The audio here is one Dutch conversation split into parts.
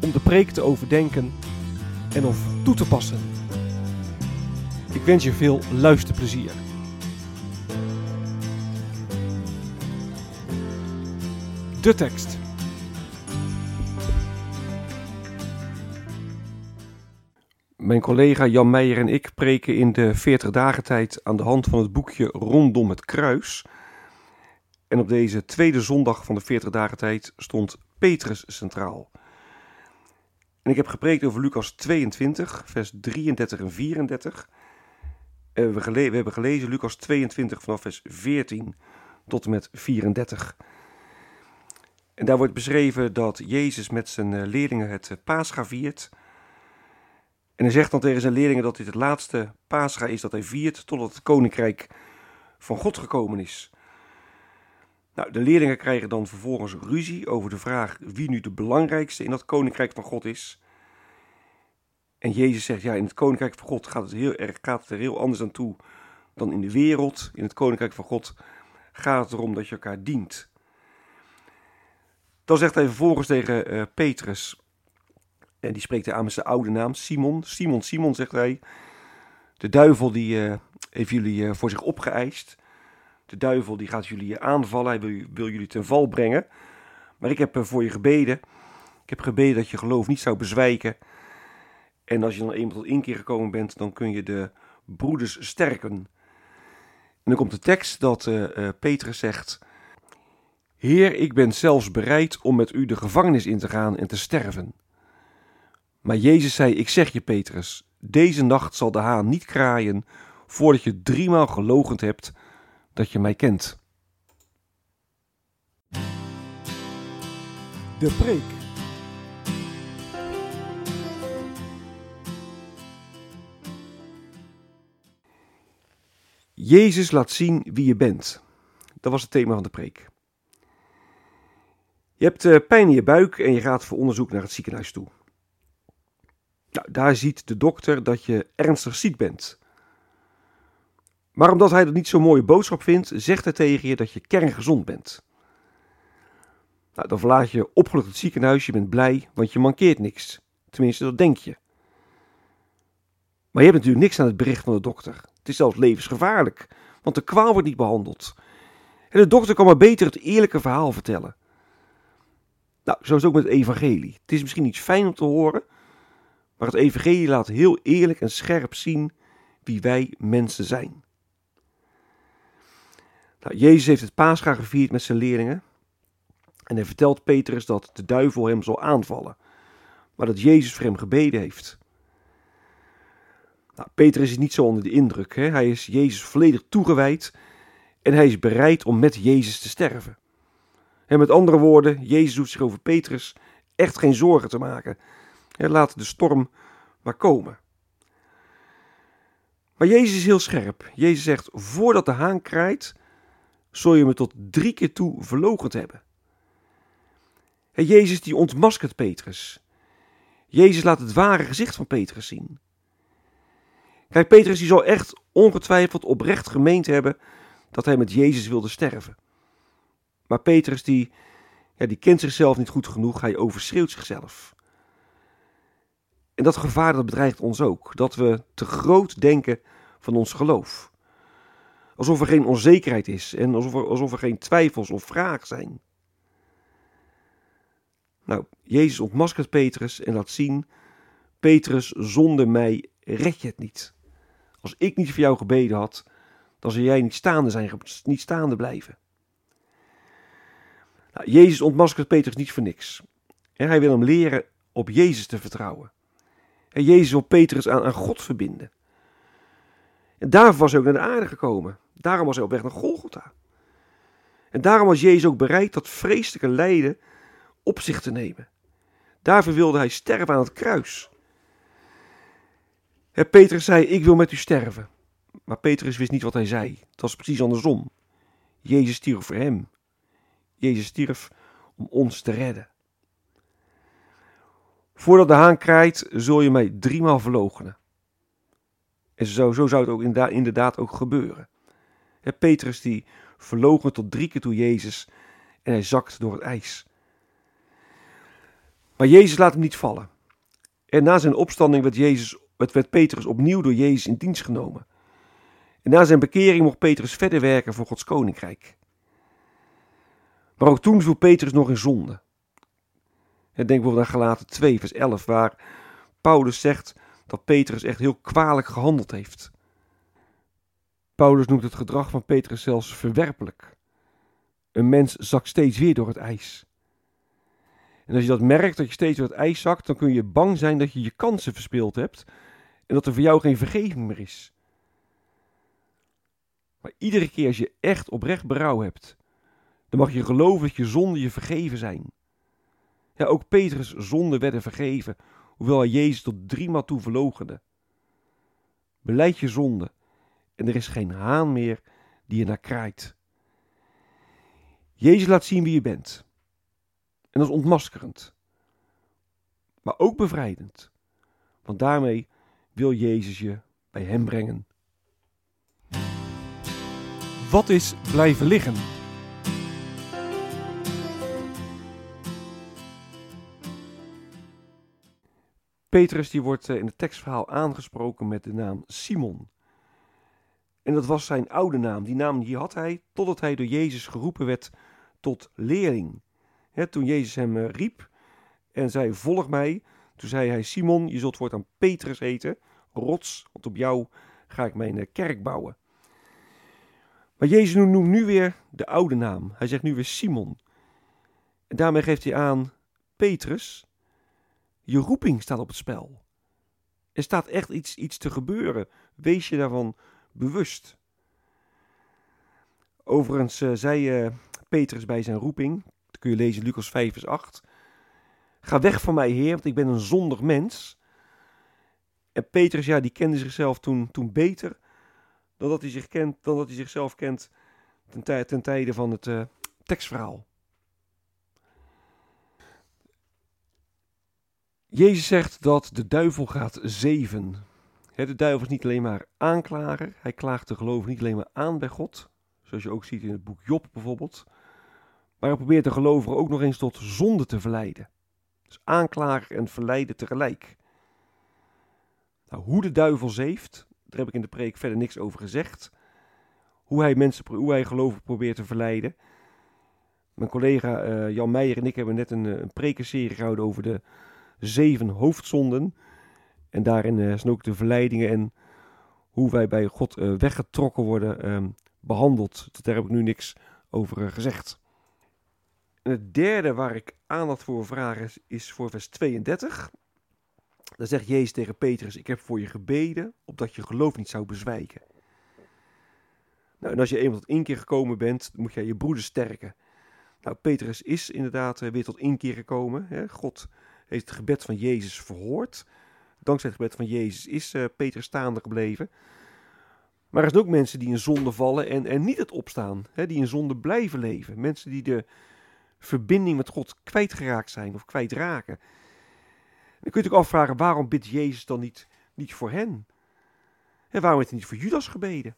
om de preek te overdenken en of toe te passen. Ik wens je veel luisterplezier. De tekst. Mijn collega Jan Meijer en ik preken in de 40 dagen tijd aan de hand van het boekje Rondom het Kruis. En op deze tweede zondag van de 40 dagen tijd stond Petrus centraal. En ik heb gepreekt over Lucas 22, vers 33 en 34. En we, we hebben gelezen Lucas 22 vanaf vers 14 tot en met 34. En daar wordt beschreven dat Jezus met zijn leerlingen het Pascha viert. En hij zegt dan tegen zijn leerlingen dat dit het laatste Pascha is dat hij viert totdat het koninkrijk van God gekomen is. Nou, de leerlingen krijgen dan vervolgens ruzie over de vraag wie nu de belangrijkste in dat koninkrijk van God is. En Jezus zegt, ja, in het koninkrijk van God gaat het, heel erg, gaat het er heel anders aan toe dan in de wereld. In het koninkrijk van God gaat het erom dat je elkaar dient. Dan zegt hij vervolgens tegen uh, Petrus, en die spreekt hij aan met zijn oude naam, Simon. Simon, Simon, zegt hij, de duivel die uh, heeft jullie uh, voor zich opgeëist. De duivel die gaat jullie aanvallen, hij wil, jullie ten val brengen. Maar ik heb voor je gebeden. Ik heb gebeden dat je geloof niet zou bezwijken. En als je dan eenmaal tot inkeer gekomen bent, dan kun je de broeders sterken. En dan komt de tekst dat uh, uh, Petrus zegt: Heer, ik ben zelfs bereid om met u de gevangenis in te gaan en te sterven. Maar Jezus zei: Ik zeg je, Petrus, deze nacht zal de haan niet kraaien voordat je driemaal gelogend hebt dat je mij kent. De preek. Jezus laat zien wie je bent. Dat was het thema van de preek. Je hebt uh, pijn in je buik en je gaat voor onderzoek naar het ziekenhuis toe. Nou, daar ziet de dokter dat je ernstig ziek bent. Maar omdat hij dat niet zo'n mooie boodschap vindt, zegt hij tegen je dat je kerngezond bent. Nou, dan verlaat je opgelucht het ziekenhuis, je bent blij, want je mankeert niks. Tenminste, dat denk je. Maar je hebt natuurlijk niks aan het bericht van de dokter. Het is zelfs levensgevaarlijk, want de kwaal wordt niet behandeld. En de dokter kan maar beter het eerlijke verhaal vertellen. Nou, zo is het ook met het evangelie. Het is misschien niet fijn om te horen, maar het evangelie laat heel eerlijk en scherp zien wie wij mensen zijn. Nou, Jezus heeft het Pascha gevierd met zijn leerlingen. En hij vertelt Petrus dat de duivel hem zal aanvallen. Maar dat Jezus voor hem gebeden heeft. Nou, Petrus is niet zo onder de indruk. Hè? Hij is Jezus volledig toegewijd. En hij is bereid om met Jezus te sterven. En met andere woorden, Jezus hoeft zich over Petrus echt geen zorgen te maken. Hij laat de storm maar komen. Maar Jezus is heel scherp. Jezus zegt: Voordat de haan kraait, zul je me tot drie keer toe verloochend hebben. En Jezus die ontmaskert Petrus. Jezus laat het ware gezicht van Petrus zien. Kijk, Petrus die zal echt ongetwijfeld oprecht gemeend hebben dat hij met Jezus wilde sterven. Maar Petrus die, ja, die kent zichzelf niet goed genoeg, hij overschreeuwt zichzelf. En dat gevaar dat bedreigt ons ook, dat we te groot denken van ons geloof. Alsof er geen onzekerheid is en alsof er, alsof er geen twijfels of vragen zijn. Nou, Jezus ontmaskert Petrus en laat zien: Petrus, zonder mij red je het niet. Als ik niet voor jou gebeden had, dan zou jij niet staande zijn, niet staande blijven. Nou, Jezus ontmaskert Petrus niet voor niks. En hij wil hem leren op Jezus te vertrouwen. En Jezus wil Petrus aan, aan God verbinden. En daarvoor was hij ook naar de aarde gekomen. Daarom was hij op weg naar Golgotha. En daarom was Jezus ook bereid dat vreselijke lijden op zich te nemen. Daarvoor wilde hij sterven aan het kruis. En Petrus zei: Ik wil met u sterven. Maar Petrus wist niet wat hij zei. Het was precies andersom. Jezus stierf voor hem. Jezus stierf om ons te redden. Voordat de haan kraait, zul je mij driemaal verloochenen. En zo, zo zou het ook inderdaad, ook gebeuren. Petrus die verloochent tot drie keer toe Jezus en hij zakt door het ijs. Maar Jezus laat hem niet vallen. En na zijn opstanding werd, Jezus, werd Petrus opnieuw door Jezus in dienst genomen. En na zijn bekering mocht Petrus verder werken voor Gods koninkrijk. Maar ook toen viel Petrus nog in zonde. Denk bijvoorbeeld aan Galaten 2, vers 11, waar Paulus zegt dat Petrus echt heel kwalijk gehandeld heeft. Paulus noemt het gedrag van Petrus zelfs verwerpelijk. Een mens zakt steeds weer door het ijs. En als je dat merkt, dat je steeds door het ijs zakt, dan kun je bang zijn dat je je kansen verspeeld hebt en dat er voor jou geen vergeving meer is. Maar iedere keer als je echt oprecht berouw hebt, dan mag je geloven dat je zonden je vergeven zijn. Ja, ook Petrus' zonden werden vergeven, hoewel hij Jezus tot driemaal toe verlogende. Beleid je zonde en er is geen haan meer die je naar kraait. Jezus laat zien wie je bent. En dat is ontmaskerend. Maar ook bevrijdend. Want daarmee wil Jezus je bij hem brengen. Wat is blijven liggen? Petrus die wordt eh, in het tekstverhaal aangesproken met de naam Simon. En dat was zijn oude naam. Die naam die had hij totdat hij door Jezus geroepen werd tot leerling. toen Jezus hem eh, riep en zei: Volg mij. Toen zei hij: Simon, je zult voortaan Petrus heten, rots, want op jou ga ik mijn eh, kerk bouwen. Maar Jezus noemt nu weer de oude naam. Hij zegt nu weer Simon. En daarmee geeft hij aan: Petrus, je roeping staat op het spel. Er staat echt iets, iets te gebeuren. Wees je daarvan bewust. Overigens uh, zei uh, Petrus bij zijn roeping, dat kun je lezen Lucas 5 vers 8. Ga weg van mij, Heer, want ik ben een zondig mens. En Petrus, ja, die kende zichzelf toen, toen beter dan dat hij, zich kent, dan dat hij zichzelf kent ten, ten tijde van het uh, tekstverhaal. Jezus zegt dat de duivel gaat zeven. De duivel is niet alleen maar aanklager, hij klaagt de gelovigen niet alleen maar aan bij God, zoals je ook ziet in het boek Job bijvoorbeeld, maar hij probeert de gelovigen ook nog eens tot zonde te verleiden. Dus aanklager en verleiden tegelijk. Nou, hoe de duivel zeeft, daar heb ik in de preek verder niks over gezegd. Hoe hij mensen, hoe hij gelovigen probeert te verleiden. Mijn collega uh, Jan Meijer en ik hebben net een, een prekenserie gehouden over de zeven hoofdzonden. En daarin uh, zijn ook de verleidingen en hoe wij bij God uh, weggetrokken worden um, behandeld. Daar heb ik nu niks over uh, gezegd. Het derde waar ik aandacht voor vraag is, is voor vers 32. Daar zegt Jezus tegen Petrus: Ik heb voor je gebeden, opdat je geloof niet zou bezwijken. Nou, en als je eenmaal tot inkeer gekomen bent, moet jij je broeder sterken. Nou, Petrus is inderdaad weer tot inkeer gekomen. Hè. God heeft het gebed van Jezus verhoord dankzij het gebed van Jezus is uh, Peter staande gebleven. Maar er zijn ook mensen die in zonde vallen en, en niet het opstaan. Hè, die in zonde blijven leven. Mensen die de verbinding met God kwijtgeraakt zijn of kwijtraken. Dan kun je je afvragen, waarom bidt Jezus dan niet, niet voor hen? En waarom heeft hij niet voor Judas gebeden?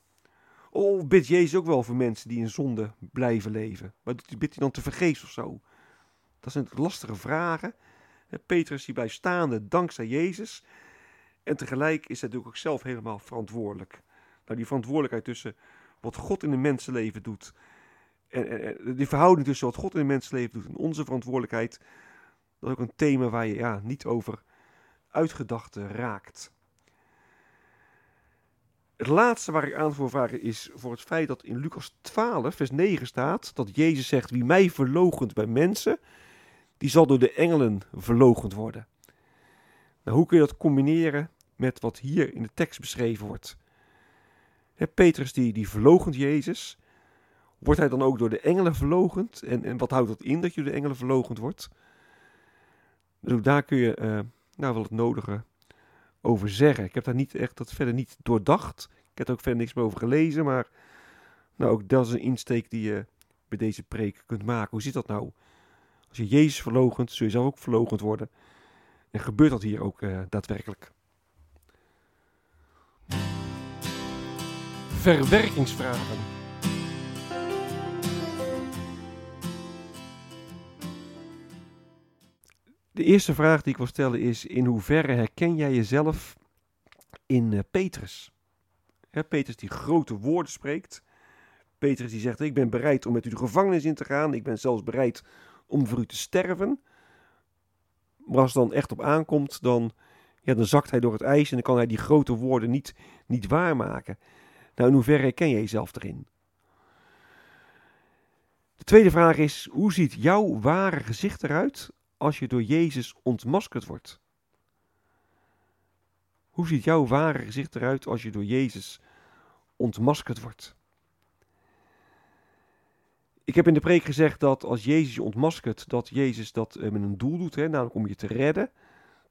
Of bidt Jezus ook wel voor mensen die in zonde blijven leven? Maar bidt hij dan te vergeefs of zo? Dat zijn lastige vragen. Petrus blijft staande dankzij Jezus. En tegelijk is hij natuurlijk ook zelf helemaal verantwoordelijk. Nou, die verantwoordelijkheid tussen wat God in een mensenleven doet. En, en, die verhouding tussen wat God in een mensenleven doet en onze verantwoordelijkheid. Dat is ook een thema waar je ja, niet over uitgedacht raakt. Het laatste waar ik aan voor vragen is voor het feit dat in Lucas 12, vers 9 staat dat Jezus zegt: Wie mij verlogent bij mensen, die zal door de engelen verlogend worden. Nou, hoe kun je dat combineren met wat hier in de tekst beschreven wordt? He, Petrus die, die verlogent Jezus. Wordt hij dan ook door de engelen verlogend? En, en wat houdt dat in dat je door de engelen verlogend wordt? Dus daar kun je uh, nou wel het nodige over zeggen. Ik heb daar niet echt dat verder niet doordacht. Ik heb er ook verder niks meer over gelezen, maar nou, ook dat is een insteek die je bij deze preek kunt maken. Hoe zit dat nou? Als je Jezus verlogent, zul je zelf ook verlogend worden. En gebeurt dat hier ook uh, daadwerkelijk? Verwerkingsvragen. De eerste vraag die ik wil stellen is: in hoeverre herken jij jezelf in uh, Petrus? Hè, Petrus die grote woorden spreekt. Petrus die zegt: Ik ben bereid om met u de gevangenis in te gaan. Ik ben zelfs bereid om voor u te sterven. Maar als het dan echt op aankomt, dan, ja, dan zakt hij door het ijs en dan kan hij die grote woorden niet, niet waarmaken. Nou, in hoeverre herken je jezelf erin? De tweede vraag is: hoe ziet jouw ware gezicht eruit als je door Jezus ontmaskerd wordt? Hoe ziet jouw ware gezicht eruit als je door Jezus ontmaskerd wordt? Ik heb in de preek gezegd dat als Jezus je ontmaskert, dat Jezus dat eh, met een doel doet, hè, namelijk om je te redden.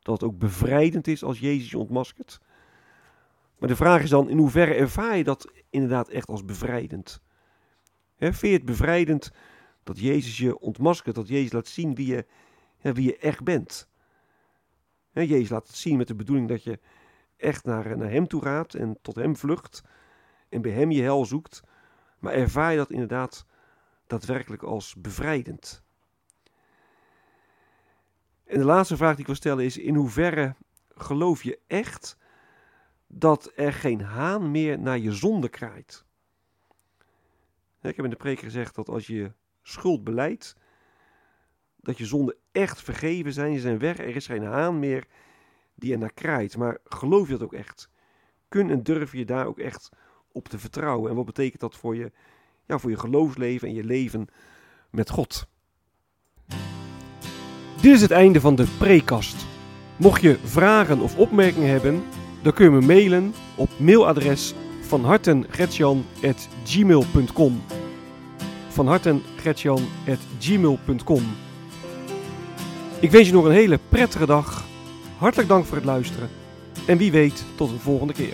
Dat het ook bevrijdend is als Jezus je ontmaskert. Maar de vraag is dan, in hoeverre ervaar je dat inderdaad echt als bevrijdend? Hè, vind je het bevrijdend dat Jezus je ontmaskert, dat Jezus laat zien wie je, wie je echt bent? Hè, Jezus laat het zien met de bedoeling dat je echt naar, naar Hem toe gaat en tot Hem vlucht en bij Hem je hel zoekt. Maar ervaar je dat inderdaad daadwerkelijk als bevrijdend? En de laatste vraag die ik wil stellen is: in hoeverre geloof je echt dat er geen haan meer naar je zonde kraait? Ik heb in de preek gezegd dat als je schuld beleidt, dat je zonden echt vergeven zijn, ze zijn weg, er is geen haan meer die er naar kraait. Maar geloof je dat ook echt? Kun en durf je daar ook echt op te vertrouwen? En wat betekent dat voor je, ja, voor je geloofsleven en je leven met God? Dit is het einde van de prekast. Mocht je vragen of opmerkingen hebben, dan kun je me mailen op mailadres van hartengretjan.gmail.com van hartengretjan.gmail.com Ik wens je nog een hele prettige dag. Hartelijk dank voor het luisteren. En wie weet tot een volgende keer.